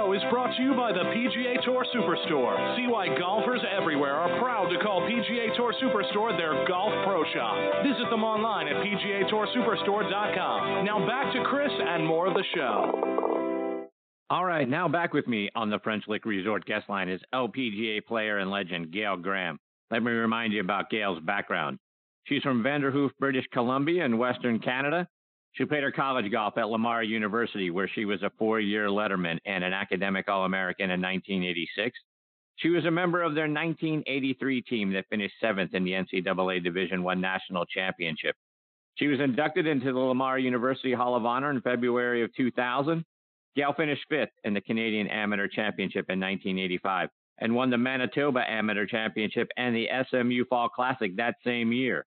Show is brought to you by the PGA Tour Superstore. See why golfers everywhere are proud to call PGA Tour Superstore their golf pro shop. Visit them online at PGATourSuperstore.com. Now back to Chris and more of the show. All right, now back with me on the French Lick Resort guest line is LPGA player and legend Gail Graham. Let me remind you about Gail's background. She's from Vanderhoof, British Columbia in Western Canada. She played her college golf at Lamar University, where she was a four year letterman and an academic All American in 1986. She was a member of their 1983 team that finished seventh in the NCAA Division I National Championship. She was inducted into the Lamar University Hall of Honor in February of 2000. Gail finished fifth in the Canadian Amateur Championship in 1985 and won the Manitoba Amateur Championship and the SMU Fall Classic that same year.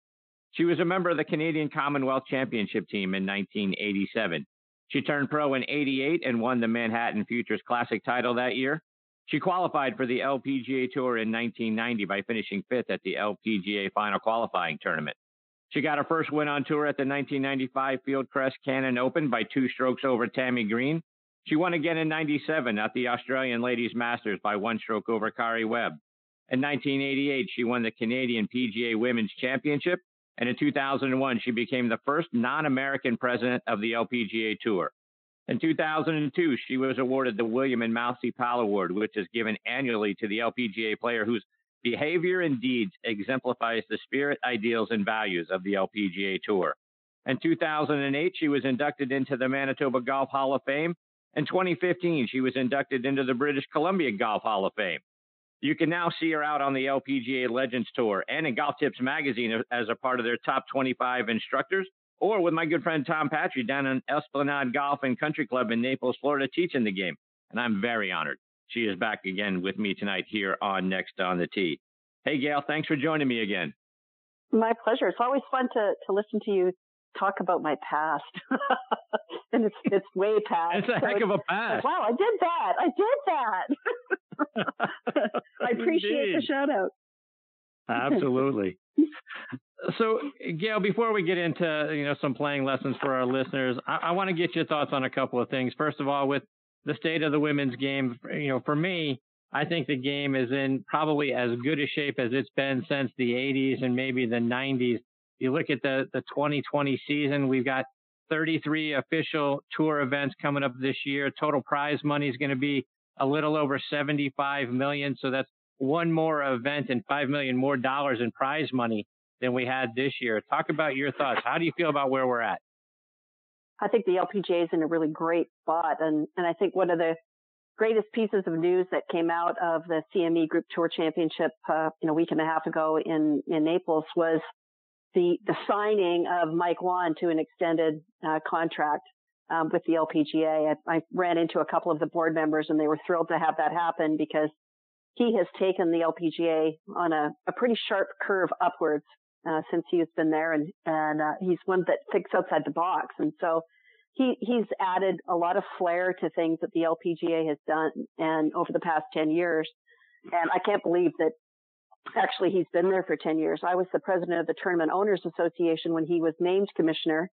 She was a member of the Canadian Commonwealth Championship team in 1987. She turned pro in 88 and won the Manhattan Futures Classic title that year. She qualified for the LPGA Tour in 1990 by finishing fifth at the LPGA Final Qualifying Tournament. She got her first win on tour at the 1995 Fieldcrest Cannon Open by two strokes over Tammie Green. She won again in 97 at the Australian Ladies Masters by one stroke over Karrie Webb. In 1988, she won the Canadian PGA Women's Championship and in 2001, she became the first non American president of the LPGA Tour. In 2002, she was awarded the William and Mousie Powell Award, which is given annually to the LPGA player whose behavior and deeds exemplifies the spirit, ideals, and values of the LPGA Tour. In 2008, she was inducted into the Manitoba Golf Hall of Fame. In 2015, she was inducted into the British Columbia Golf Hall of Fame. You can now see her out on the LPGA Legends Tour and in Golf Tips Magazine as a part of their top 25 instructors, or with my good friend Tom Patri down in Esplanade Golf and Country Club in Naples, Florida, teaching the game. And I'm very honored. She is back again with me tonight here on Next on the Tee. Hey, Gail, thanks for joining me again. My pleasure. It's always fun to, to listen to you talk about my past. and it's it's way past. It's a so heck of a past. Wow, I did that. I did that. I appreciate Indeed. the shout out. Absolutely. so, Gail, before we get into you know some playing lessons for our listeners, I, I want to get your thoughts on a couple of things. First of all, with the state of the women's game, you know, for me, I think the game is in probably as good a shape as it's been since the 80s and maybe the 90s. You look at the the 2020 season, we've got 33 official tour events coming up this year. Total prize money is going to be a little over 75 million. So that's one more event and 5 million more dollars in prize money than we had this year. Talk about your thoughts. How do you feel about where we're at? I think the LPGA is in a really great spot. And, and I think one of the greatest pieces of news that came out of the CME Group Tour Championship, uh, in a week and a half ago in, in Naples was the, the signing of Mike Whan to an extended uh, contract um, with the LPGA. I, I, ran into a couple of the board members and they were thrilled to have that happen because he has taken the LPGA on a, a pretty sharp curve upwards uh, since he has been there, and and uh, he's one that thinks outside the box, and so he he's added a lot of flair to things that the LPGA has done, and over the past ten years, and I can't believe that. Actually, he's been there for 10 years. I was the president of the Tournament Owners Association when he was named commissioner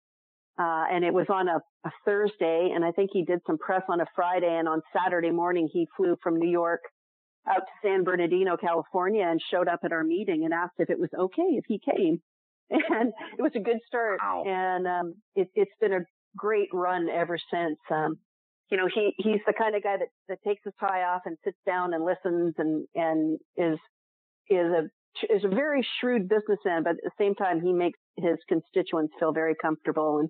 uh, and it was on a, a, Thursday, and I think he did some press on a Friday, and on Saturday morning he flew from New York out to San Bernardino, California, and showed up at our meeting and asked if it was okay if he came, and it was a good start, wow. and um, it, has been a great run ever since. Um, you know, he he's the kind of guy that that takes his tie off and sits down and listens and and is is a is a very shrewd businessman, but at the same time, he makes his constituents feel very comfortable. And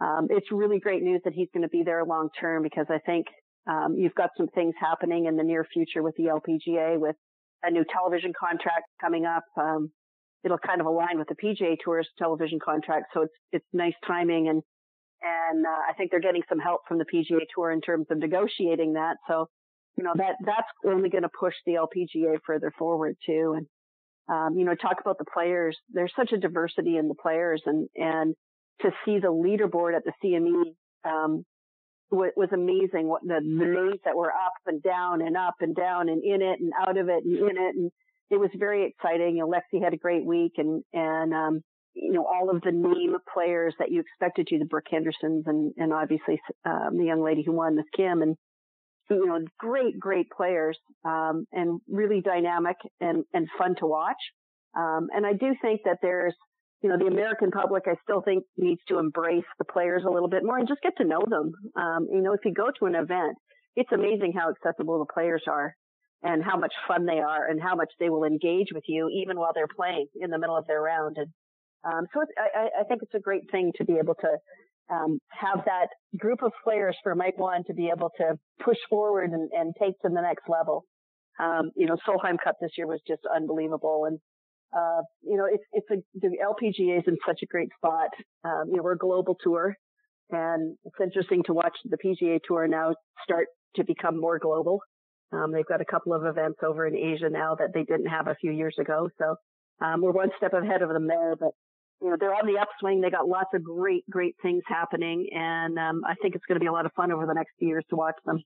um, it's really great news that he's going to be there long term because I think um, you've got some things happening in the near future with the LPGA with a new television contract coming up. Um, it'll kind of align with the PGA Tour's television contract, so it's it's nice timing. And and uh, I think they're getting some help from the PGA Tour in terms of negotiating that. So, you know, that that's only going to push the LPGA further forward too. And um, you know, talk about the players. There's such a diversity in the players, and and to see the leaderboard at the CME um, was, was amazing. What the, the names that were up and down and up and down and in it and out of it and in it, and it was very exciting. You know, Lexi had a great week, and and um, you know all of the name players that you expected to, the Brooke Hendersons, and and obviously um, the young lady who won, Miss Kim, and you know, great, great players, um, and really dynamic and, and fun to watch. Um, and I do think that there's, you know, the American public, I still think needs to embrace the players a little bit more and just get to know them. Um, you know, if you go to an event, it's amazing how accessible the players are and how much fun they are and how much they will engage with you even while they're playing in the middle of their round. And, um, so I, I think it's a great thing to be able to um, have that group of players for Mike Whan to be able to push forward and, and take to the next level. Um, you know, Solheim Cup this year was just unbelievable. And, uh, you know, it's, it's a, the LPGA is in such a great spot. Um, you know, we're a global tour and it's interesting to watch the PGA tour now start to become more global. Um, they've got a couple of events over in Asia now that they didn't have a few years ago. So, um, we're one step ahead of them there, but you know, they're on the upswing. They got lots of great, great things happening. And um, I think it's going to be a lot of fun over the next few years to watch them.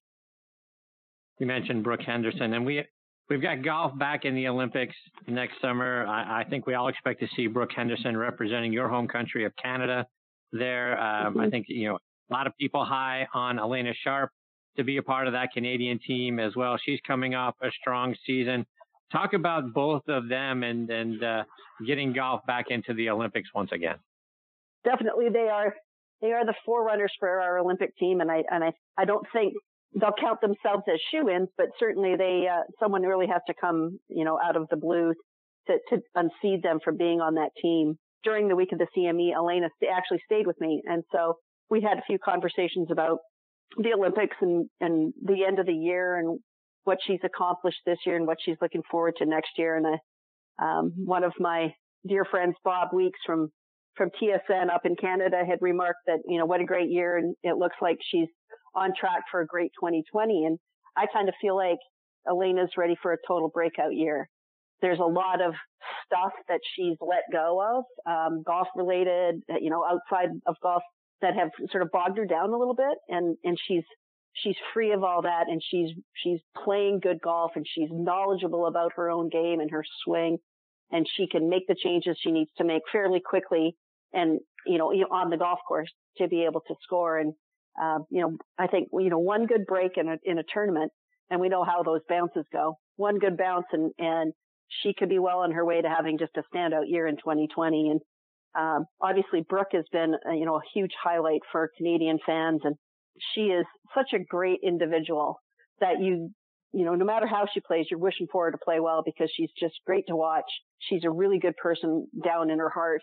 You mentioned Brooke Henderson, and we we've got golf back in the Olympics next summer. I, I think we all expect to see Brooke Henderson representing your home country of Canada there. Um, mm-hmm. I think you know a lot of people high on Alena Sharp to be a part of that Canadian team as well. She's coming off a strong season. Talk about both of them and and uh, getting golf back into the Olympics once again. Definitely, they are they are the forerunners for our Olympic team, and I and I I don't think they'll count themselves as shoe-ins, but certainly they uh, someone really has to come you know out of the blue to to unseat them from being on that team. During the week of the CME, Alena actually stayed with me, and so we had a few conversations about the Olympics and and the end of the year and what she's accomplished this year and what she's looking forward to next year. And I, um, one of my dear friends, Bob Weeks from from TSN up in Canada, had remarked that you know what a great year, and it looks like she's on track for a great 2020. And I kind of feel like Alena's ready for a total breakout year. There's a lot of stuff that she's let go of, um, golf related, you know, outside of golf that have sort of bogged her down a little bit, and and she's she's free of all that and she's she's playing good golf and she's knowledgeable about her own game and her swing and she can make the changes she needs to make fairly quickly and you know on the golf course to be able to score. And uh, you know I think you know one good break in a in a tournament and we know how those bounces go. One good bounce and and she could be well on her way to having just a standout year in 2020 and um, obviously Brooke has been uh, you know a huge highlight for Canadian fans and she is such a great individual that you, you know, no matter how she plays, you're wishing for her to play well because she's just great to watch. She's a really good person down in her heart.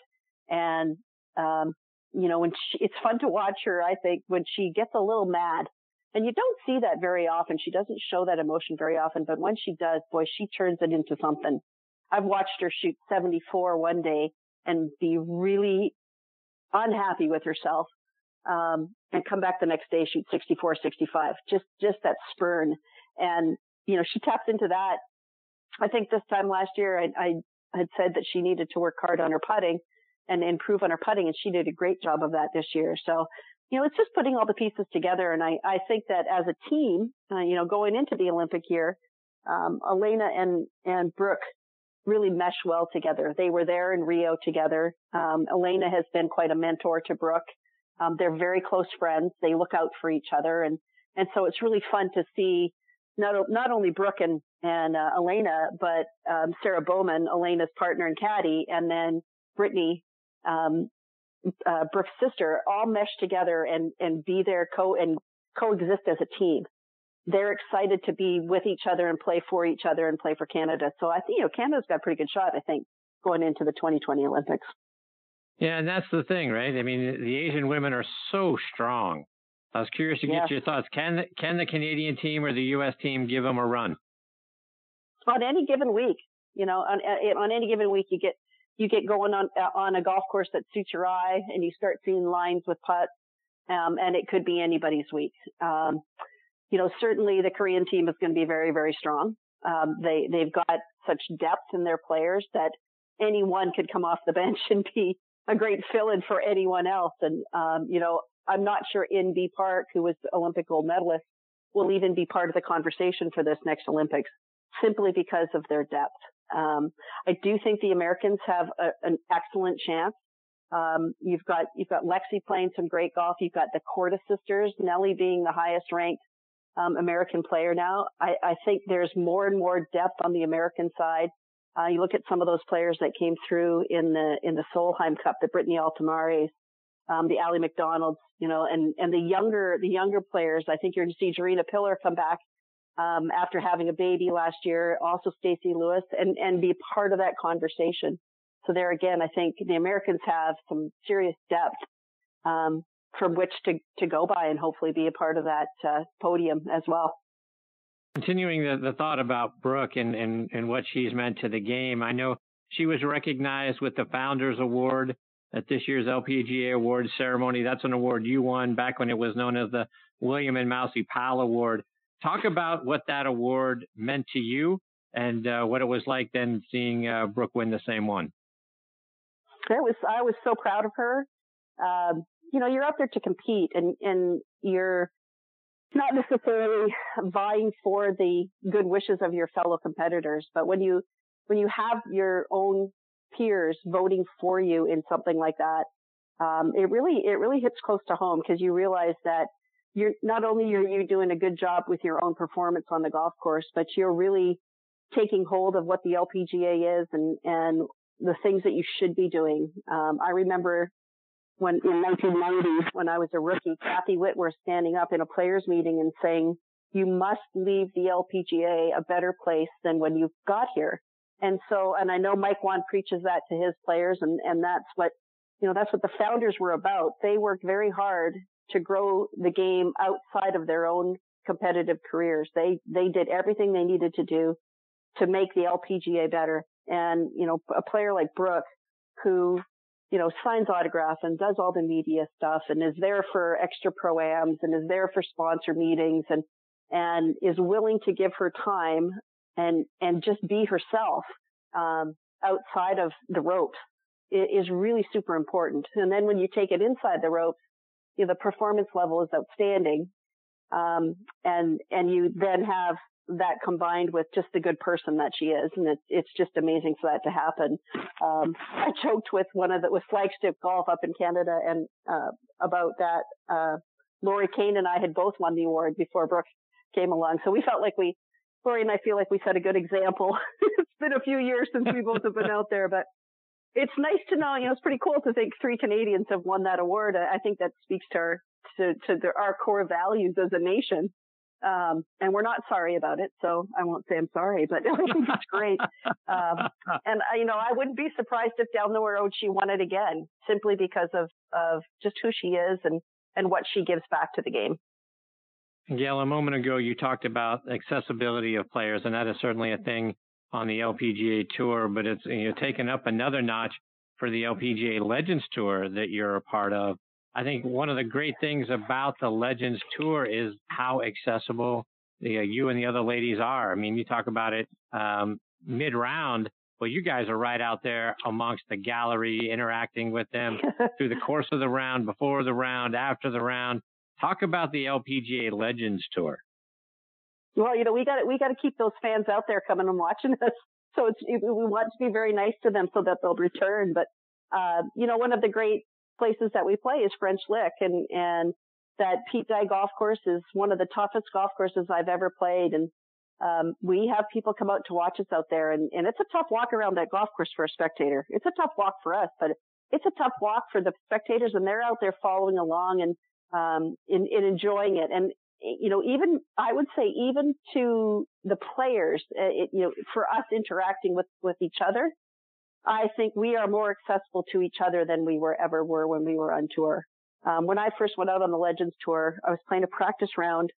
And, um, you know, when she, it's fun to watch her, I think, when she gets a little mad. And you don't see that very often. She doesn't show that emotion very often, but when she does, boy, she turns it into something. I've watched her shoot 74 one day and be really unhappy with herself um, and come back the next day, shoot 64, 65. Just, just that spurn. And, you know, she taps into that. I think this time last year, I, I had said that she needed to work hard on her putting and improve on her putting, and she did a great job of that this year. So, you know, it's just putting all the pieces together. And I, I think that as a team, uh, you know, going into the Olympic year, um, Alena and, and Brooke really mesh well together. They were there in Rio together. Um, Alena has been quite a mentor to Brooke. Um, they're very close friends. They look out for each other, and and so it's really fun to see not not only Brooke and and uh, Alena, but um, Sarah Bowman, Alena's partner and caddy, and then Brittany, um, uh, Brooke's sister, all mesh together and and be there co and coexist as a team. They're excited to be with each other and play for each other and play for Canada. So I think you know Canada's got a pretty good shot. I think going into the 2020 Olympics. Yeah, and that's the thing, right? I mean, the Asian women are so strong. I was curious to get yeah. your thoughts. Can the, can the Canadian team or the U.S. team give them a run? On any given week, you know, on uh, on any given week, you get you get going on uh, on a golf course that suits your eye, and you start seeing lines with putts, Um, and it could be anybody's week. Um, you know, certainly the Korean team is going to be very, very strong. Um, they, they've got such depth in their players that anyone could come off the bench and be a great fill-in for anyone else. And, um, you know, I'm not sure Inbee Park, who was the Olympic gold medalist, will even be part of the conversation for this next Olympics simply because of their depth. Um, I do think the Americans have a, an excellent chance. Um, you've got you've got Lexi playing some great golf. You've got the Korda sisters, Nelly being the highest ranked um, American player now. I, I, think there's more and more depth on the American side. Uh, you look at some of those players that came through in the in the Solheim Cup, the Brittany Altomares, um, the Ally McDonalds, you know, and and the younger the younger players. I think you're going to see Gerina Piller come back um, after having a baby last year, also Stacy Lewis, and and be part of that conversation. So there again, I think the Americans have some serious depth um, from which to to go by, and hopefully be a part of that uh, podium as well. Continuing the, the thought about Brooke and, and, and what she's meant to the game, I know she was recognized with the Founders Award at this year's LPGA Awards ceremony. That's an award you won back when it was known as the William and Mousie Powell Award. Talk about what that award meant to you and uh, what it was like then seeing uh, Brooke win the same one. It was I was so proud of her. Um, you know, you're out there to compete, and and you're not necessarily vying for the good wishes of your fellow competitors, but when you when you have your own peers voting for you in something like that, um, it really it really hits close to home because you realize that you're not only are you doing a good job with your own performance on the golf course, but you're really taking hold of what the LPGA is and and the things that you should be doing. Um, I remember when in 1990, when I was a rookie, Kathy Whitworth standing up in a players meeting and saying, you must leave the LPGA a better place than when you got here. And so, and I know Mike Whan preaches that to his players and, and that's what, you know, that's what the founders were about. They worked very hard to grow the game outside of their own competitive careers. They, they did everything they needed to do to make the LPGA better. And, you know, a player like Brooke, who you know, signs autographs and does all the media stuff and is there for extra proams and is there for sponsor meetings and, and is willing to give her time and, and just be herself, um, outside of the ropes is really super important. And then when you take it inside the ropes, you know, the performance level is outstanding. Um, and, and you then have that combined with just the good person that she is. And it, it's just amazing for that to happen. Um, I joked with one of the, with Flagstick Golf up in Canada and, uh, about that. Uh, Lori Kane and I had both won the award before Brooke came along. So we felt like we, Lori and I feel like we set a good example. it's been a few years since we both have been out there, but it's nice to know, you know, it's pretty cool to think three Canadians have won that award. I think that speaks to our, to, to our core values as a nation. Um, and we're not sorry about it. So I won't say I'm sorry, but I think it's great. Um, and you know, I wouldn't be surprised if down the road she won it again simply because of, of just who she is and, and what she gives back to the game. Gail, a moment ago you talked about accessibility of players, and that is certainly a thing on the LPGA Tour, but it's you know, taken up another notch for the LPGA Legends Tour that you're a part of. I think one of the great things about the Legends Tour is how accessible the, uh, you and the other ladies are. I mean, you talk about it um, mid round. Well, you guys are right out there amongst the gallery, interacting with them through the course of the round, before the round, after the round. Talk about the LPGA Legends Tour. Well, you know, we got we got to keep those fans out there coming and watching us. So it's, we want to be very nice to them so that they'll return. But uh, you know, one of the great places that we play is French Lick and, and that Pete Dye golf course is one of the toughest golf courses I've ever played. And, um, we have people come out to watch us out there and, and it's a tough walk around that golf course for a spectator. It's a tough walk for us, but it's a tough walk for the spectators and they're out there following along and, um, in, in enjoying it. And, you know, even, I would say even to the players, it, you know, for us interacting with, with each other, I think we are more accessible to each other than we were ever were when we were on tour. Um, when I first went out on the Legends tour, I was playing a practice round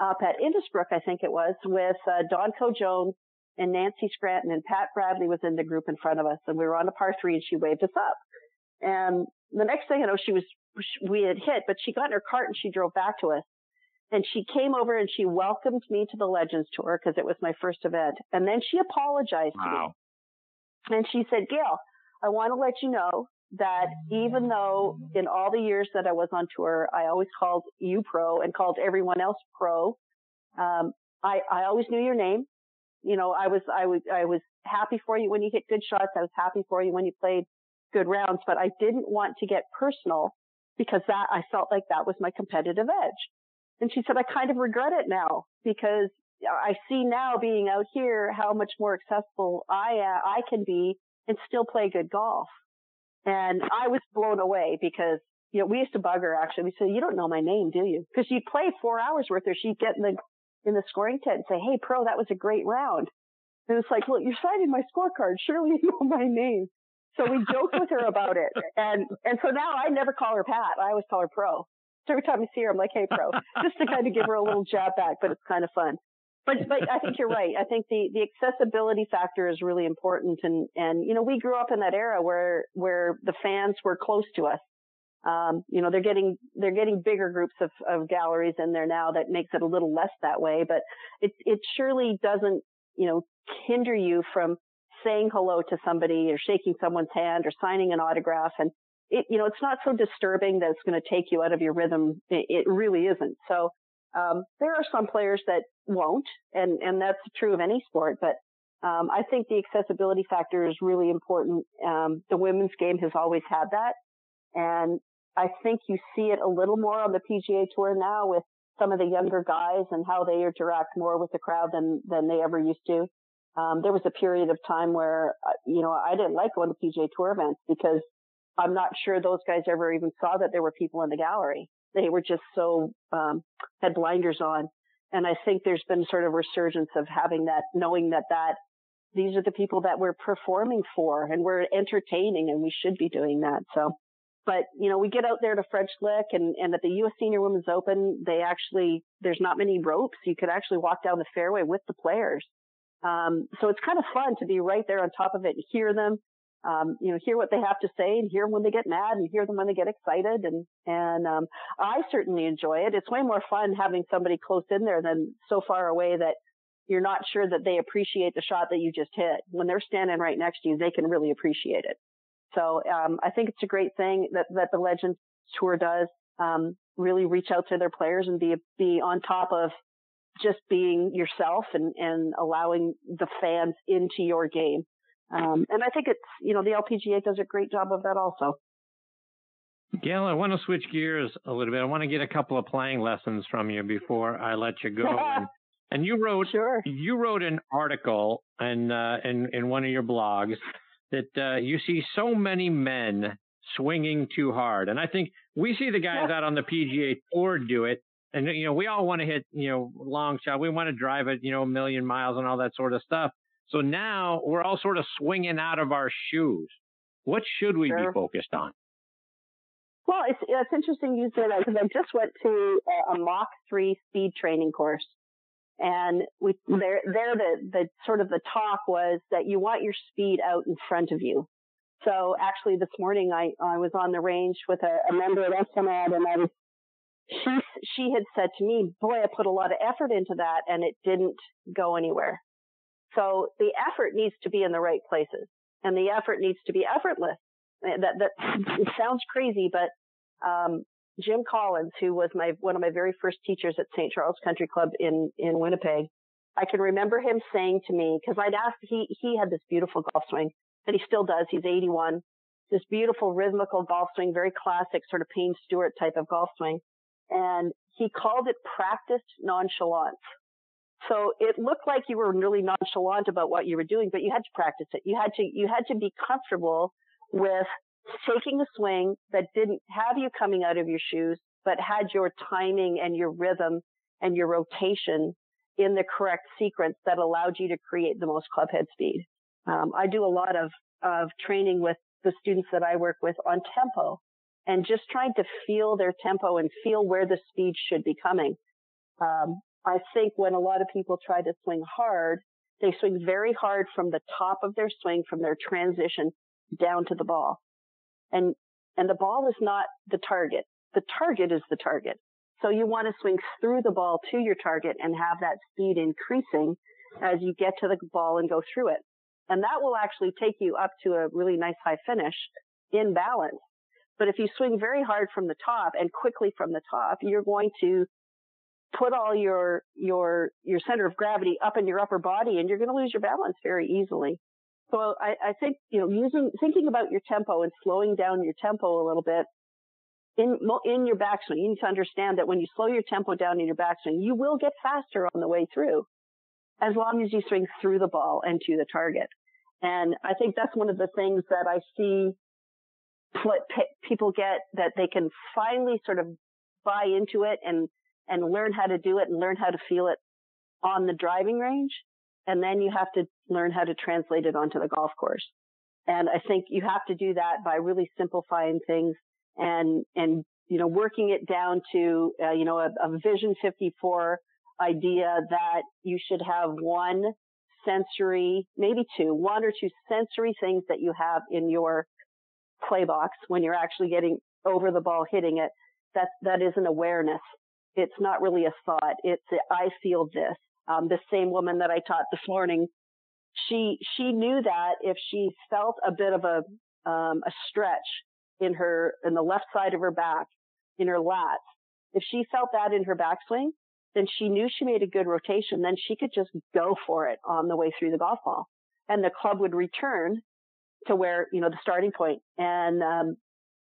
up at Innisbrook, I think it was, with uh, Dawn Coe-Jones and Nancy Scranton, and Pat Bradley was in the group in front of us, and we were on a par three, and she waved us up. And the next thing I know, she was we had hit, but she got in her cart and she drove back to us. And she came over and she welcomed me to the Legends Tour because it was my first event. And then she apologized wow. to me. And she said, Gail, I want to let you know that even though in all the years that I was on tour, I always called you pro and called everyone else pro. Um, I, I always knew your name. You know, I was, I was, I was happy for you when you hit good shots. I was happy for you when you played good rounds, but I didn't want to get personal because that I felt like that was my competitive edge. And she said, I kind of regret it now because I see now being out here how much more accessible I, uh, I can be and still play good golf. And I was blown away because, you know, we used to bug her actually. We said, you don't know my name, do you? Cause she'd play four hours worth or she'd get in the, in the scoring tent and say, Hey, pro, that was a great round. And it's like, well, you're signing my scorecard. Surely you know my name. So we joked with her about it. And, and so now I never call her Pat. I always call her pro. So every time I see her, I'm like, Hey, pro, just to kind of give her a little jab back, but it's kind of fun. But, but I think you're right. I think the, the accessibility factor is really important. And, and, you know, we grew up in that era where, where the fans were close to us. Um, you know, they're getting, they're getting bigger groups of, of galleries in there now that makes it a little less that way, but it, it surely doesn't, you know, hinder you from saying hello to somebody or shaking someone's hand or signing an autograph. And it, you know, it's not so disturbing that it's going to take you out of your rhythm. It, it really isn't. So, um, there are some players that won't, and, and that's true of any sport, but um, I think the accessibility factor is really important. Um, the women's game has always had that. And I think you see it a little more on the PGA tour now with some of the younger guys and how they interact more with the crowd than, than they ever used to. Um, there was a period of time where, uh, you know, I didn't like going to PGA tour events because I'm not sure those guys ever even saw that there were people in the gallery. They were just so, um, had blinders on. And I think there's been sort of resurgence of having that, knowing that that these are the people that we're performing for and we're entertaining and we should be doing that. So, but you know, we get out there to French Lick and, and at the U.S. Senior Women's Open, they actually, there's not many ropes. You could actually walk down the fairway with the players. Um, so it's kind of fun to be right there on top of it and hear them, um, you know, hear what they have to say and hear when they get mad and hear them when they get excited. And, and, um, I certainly enjoy it. It's way more fun having somebody close in there than so far away that you're not sure that they appreciate the shot that you just hit. When they're standing right next to you, they can really appreciate it. So, um, I think it's a great thing that, that the Legends Tour does, um, really reach out to their players and be, be on top of just being yourself and, and allowing the fans into your game. Um, and I think it's, you know, the LPGA does a great job of that also. Gail, I want to switch gears a little bit. I want to get a couple of playing lessons from you before I let you go. and, and, you wrote, sure. you wrote an article in, uh, in, in one of your blogs that, uh, you see so many men swinging too hard. And I think we see the guys yeah. out on the PGA Tour do it. And, you know, we all want to hit, you know, long shot. We want to drive it, you know, a million miles and all that sort of stuff. So now we're all sort of swinging out of our shoes. What should we sure. be focused on? Well, it's, it's interesting you say that because I just went to a, a Mach 3 speed training course. And we, hmm. there, there, the, the sort of the talk was that you want your speed out in front of you. So actually this morning I, I was on the range with a, a member of SMAD and I was, she, she had said to me, boy, I put a lot of effort into that and it didn't go anywhere. So the effort needs to be in the right places and the effort needs to be effortless. Eh, that, that sounds crazy, but, um, Jim Collins, who was my, one of my very first teachers at St. Charles Country Club in, in Winnipeg, I can remember him saying to me, cause I'd asked, he, he had this beautiful golf swing and he still does. He's 81, this beautiful rhythmical golf swing, very classic sort of Payne Stewart type of golf swing. And he called it practiced nonchalance. So it looked like you were really nonchalant about what you were doing, but you had to practice it. You had to, you had to be comfortable with taking a swing that didn't have you coming out of your shoes, but had your timing and your rhythm and your rotation in the correct sequence that allowed you to create the most club head speed. Um, I do a lot of, of training with the students that I work with on tempo and just trying to feel their tempo and feel where the speed should be coming. Um, I think when a lot of people try to swing hard, they swing very hard from the top of their swing, from their transition down to the ball. And And the ball is not the target. The target is the target. So you want to swing through the ball to your target and have that speed increasing as you get to the ball and go through it. And that will actually take you up to a really nice high finish in balance. But if you swing very hard from the top and quickly from the top, you're going to put all your, your, your center of gravity up in your upper body and you're going to lose your balance very easily. So I, I think, you know, using, thinking about your tempo and slowing down your tempo a little bit in, in your backswing, you need to understand that when you slow your tempo down in your backswing, you will get faster on the way through as long as you swing through the ball and to the target. And I think that's one of the things that I see people get that they can finally sort of buy into it and, and learn how to do it and learn how to feel it on the driving range. And then you have to learn how to translate it onto the golf course. And I think you have to do that by really simplifying things and, and, you know, working it down to, uh, you know, a, a Vision 54 idea that you should have one sensory, maybe two, one or two sensory things that you have in your play box when you're actually getting over the ball, hitting it. That, that is an awareness. It's not really a thought. It's, a, I feel this. Um, the same woman that I taught this morning, she, she knew that if she felt a bit of a, um, a stretch in her, in the left side of her back, in her lats, if she felt that in her backswing, then she knew she made a good rotation. Then she could just go for it on the way through the golf ball and the club would return to where, you know, the starting point. And, um,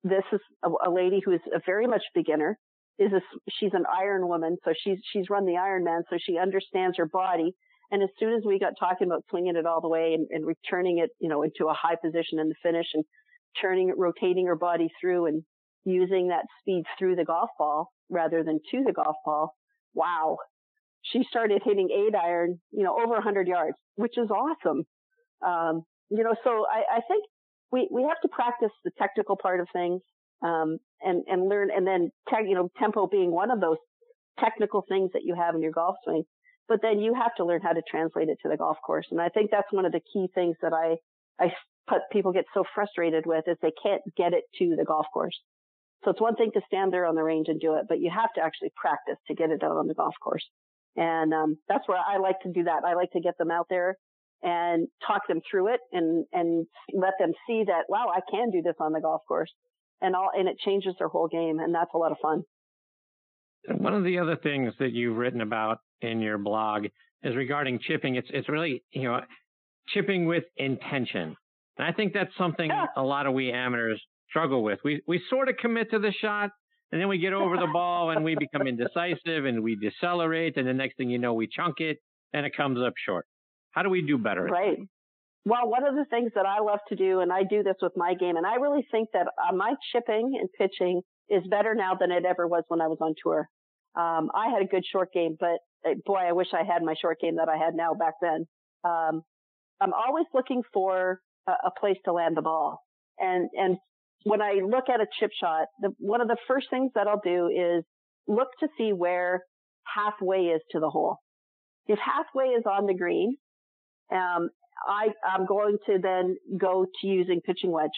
this is a, a lady who is a very much beginner is a, she's an iron woman. So she's, she's run the Ironman. So she understands her body. And as soon as we got talking about swinging it all the way and, and returning it, you know, into a high position in the finish and turning it, rotating her body through and using that speed through the golf ball rather than to the golf ball, wow, she started hitting eight iron, you know, over 100 yards, which is awesome. Um, you know, so I, I think we, we have to practice the technical part of things, um, and, and learn, and then, you know, tempo being one of those technical things that you have in your golf swing. But then you have to learn how to translate it to the golf course. And I think that's one of the key things that I, I put people get so frustrated with is they can't get it to the golf course. So it's one thing to stand there on the range and do it, but you have to actually practice to get it out on the golf course. And um, that's where I like to do that. I like to get them out there and talk them through it and and let them see that wow, I can do this on the golf course. And all and it changes their whole game and that's a lot of fun. One of the other things that you've written about in your blog is regarding chipping. It's it's really, you know, chipping with intention. And I think that's something yeah. a lot of we amateurs struggle with. We we sort of commit to the shot, and then we get over the ball and we become indecisive and we decelerate, and the next thing you know, we chunk it and it comes up short. How do we do better? Right. Well, one of the things that I love to do, and I do this with my game, and I really think that uh, my chipping and pitching is better now than it ever was when I was on tour. Um, I had a good short game, but uh, boy, I wish I had my short game that I had now back then. Um, I'm always looking for a, a place to land the ball. And, and when I look at a chip shot, the, one of the first things that I'll do is look to see where halfway is to the hole. If halfway is on the green, um, I, I'm going to then go to using pitching wedge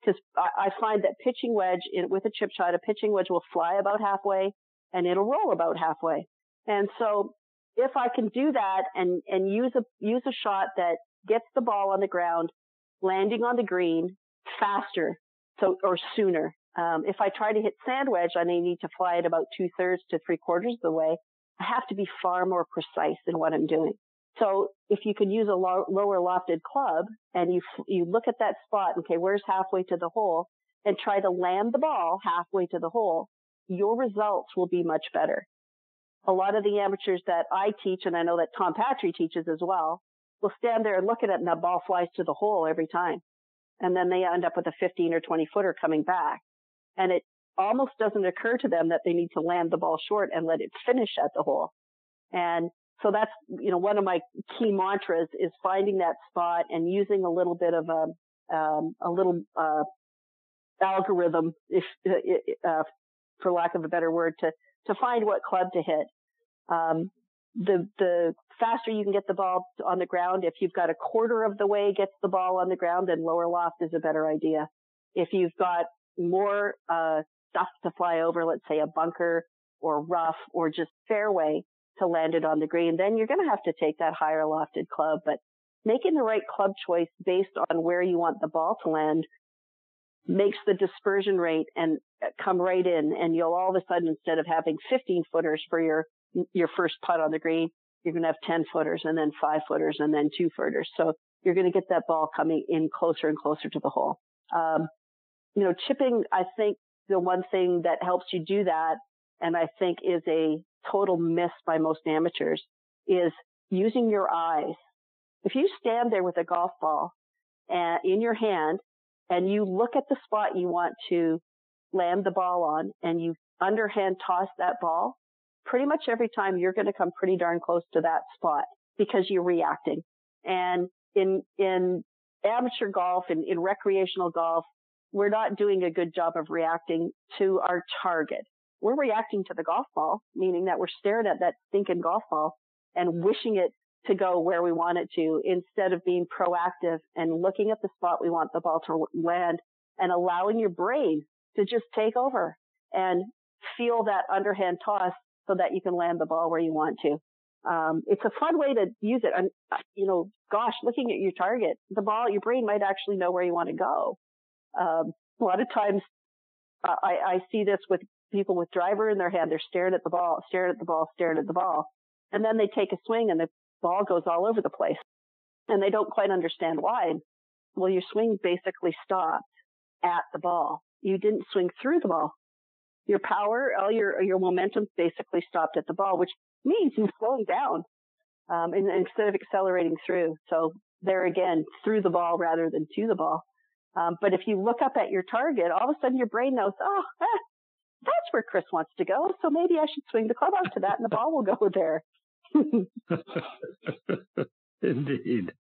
because I, I, find that pitching wedge in, with a chip shot, a pitching wedge will fly about halfway and it'll roll about halfway. And so if I can do that and, and use a, use a shot that gets the ball on the ground, landing on the green faster so, or sooner. Um, if I try to hit sand wedge I need to fly it about two thirds to three quarters of the way, I have to be far more precise in what I'm doing. So if you could use a low, lower lofted club and you, you look at that spot, okay, where's halfway to the hole and try to land the ball halfway to the hole, your results will be much better. A lot of the amateurs that I teach, and I know that Tom Patri teaches as well, will stand there and look at it and the ball flies to the hole every time and then they end up with a 15 or 20 footer coming back. And it almost doesn't occur to them that they need to land the ball short and let it finish at the hole. And so that's, you know, one of my key mantras is finding that spot and using a little bit of a, um, a little, uh, algorithm, if, uh, for lack of a better word, to, to find what club to hit. Um, the the faster you can get the ball on the ground. If you've got a quarter of the way gets the ball on the ground, then lower loft is a better idea. If you've got more uh, stuff to fly over, let's say a bunker or rough or just fairway to land it on the green, then you're going to have to take that higher lofted club. But making the right club choice based on where you want the ball to land makes the dispersion rate and uh, come right in and you'll all of a sudden instead of having 15 footers for your your first putt on the green you're going to have 10 footers and then 5 footers and then 2 footers so you're going to get that ball coming in closer and closer to the hole um, you know chipping i think the one thing that helps you do that and i think is a total miss by most amateurs is using your eyes if you stand there with a golf ball uh, in your hand and you look at the spot you want to land the ball on and you underhand toss that ball, pretty much every time you're going to come pretty darn close to that spot because you're reacting. And in, in amateur golf and in recreational golf, we're not doing a good job of reacting to our target. We're reacting to the golf ball, meaning that we're staring at that stinking golf ball and wishing it to go where we want it to instead of being proactive and looking at the spot we want the ball to land and allowing your brain to just take over and feel that underhand toss so that you can land the ball where you want to. Um, it's a fun way to use it. And, you know, gosh, looking at your target, the ball, your brain might actually know where you want to go. Um, a lot of times uh, I, I see this with people with driver in their hand. They're staring at the ball, staring at the ball, staring at the ball. And then they take a swing and the ball goes all over the place and they don't quite understand why. Well, your swing basically stopped at the ball. You didn't swing through the ball. Your power, all your, your momentum basically stopped at the ball, which means you're slowing down, um, and, instead of accelerating through. So there again, through the ball rather than to the ball. Um, but if you look up at your target, all of a sudden your brain knows, oh, eh, that's where Chris wants to go. So maybe I should swing the club out to that and the ball will go there. Indeed.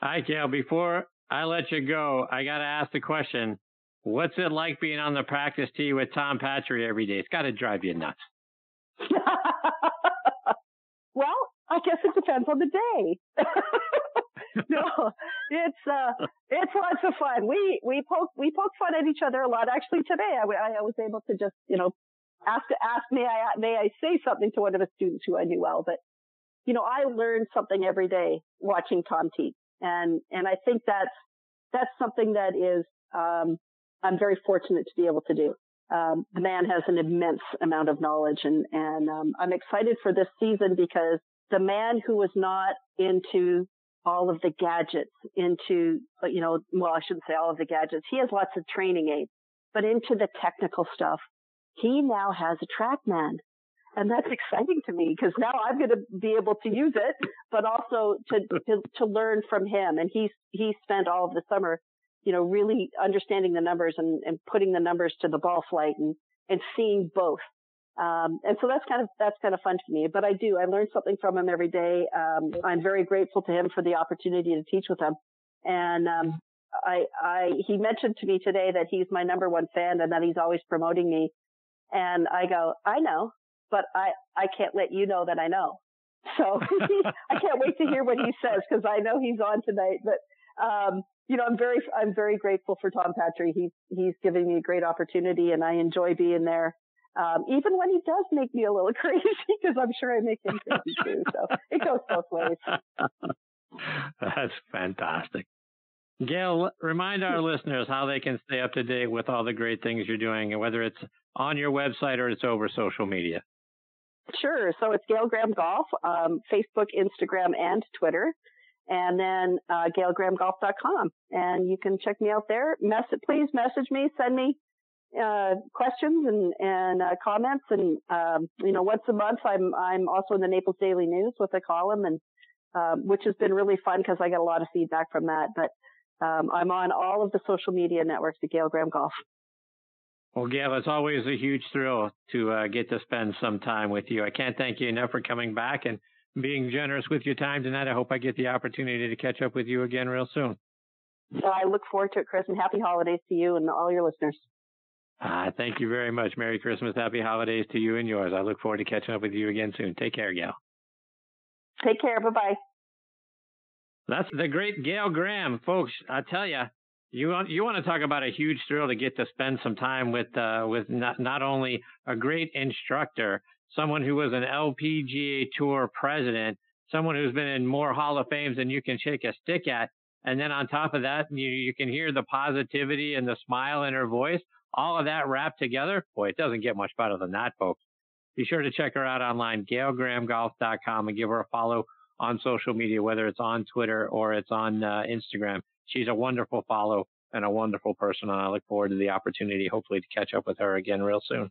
Hi, Gail. Before I let you go, I got to ask the question What's it like being on the practice tee with Tom Patri every day? It's got to drive you nuts. well, I guess it depends on the day. no, it's uh, it's lots of fun. We we poke we poke fun at each other a lot. Actually, today I, I was able to just you know ask ask may I may I say something to one of the students who I knew well, but you know, I learned something every day watching Tom teach, And, and I think that's, that's something that is, um, I'm very fortunate to be able to do. Um, the man has an immense amount of knowledge and, and, um, I'm excited for this season because the man who was not into all of the gadgets into, uh, you know, well, I shouldn't say all of the gadgets. He has lots of training aids, but into the technical stuff. He now has a TrackMan and that's exciting to me because now I'm going to be able to use it, but also to, to, to learn from him. And he's, he spent all of the summer, you know, really understanding the numbers and, and putting the numbers to the ball flight and, and seeing both. Um, and so that's kind of, that's kind of fun to me, but I do, I learn something from him every day. Um, I'm very grateful to him for the opportunity to teach with him. And, um, I, I, he mentioned to me today that he's my number one fan and that he's always promoting me. And I go, I know, but I, I can't let you know that I know. So I can't wait to hear what he says because I know he's on tonight. But, um, you know, I'm very, I'm very grateful for Tom Patri. He's, he's giving me a great opportunity and I enjoy being there. Um, even when he does make me a little crazy because I'm sure I make him crazy too. So it goes both ways. That's fantastic. Gail, remind our listeners how they can stay up to date with all the great things you're doing, and whether it's on your website or it's over social media. Sure. So it's Gail Graham Golf, um, Facebook, Instagram, and Twitter. And then uh, gailgrahamgolf.com. And you can check me out there. Mess- please message me, send me uh, questions and, and uh, comments. And, um, you know, once a month, I'm, I'm also in the Naples Daily News with a column, and um, which has been really fun because I get a lot of feedback from that. But um, I'm on all of the social media networks at Gail Graham Golf. Well, Gail, it's always a huge thrill to uh, get to spend some time with you. I can't thank you enough for coming back and being generous with your time tonight. I hope I get the opportunity to catch up with you again real soon. I look forward to it, Chris, and happy holidays to you and all your listeners. Uh, thank you very much. Merry Christmas. Happy holidays to you and yours. I look forward to catching up with you again soon. Take care, Gail. Take care. Bye bye. That's the great Gail Graham, folks. I tell you, You want you want to talk about a huge thrill to get to spend some time with uh, with not not only a great instructor, someone who was an LPGA Tour president, someone who's been in more Hall of Fames than you can shake a stick at, and then on top of that, you you can hear the positivity and the smile in her voice. All of that wrapped together, boy, it doesn't get much better than that, folks. Be sure to check her out online, GailGrahamGolf.com, and give her a follow on social media, whether it's on Twitter or it's on uh, Instagram. She's a wonderful follow and a wonderful person, and I look forward to the opportunity, hopefully, to catch up with her again real soon.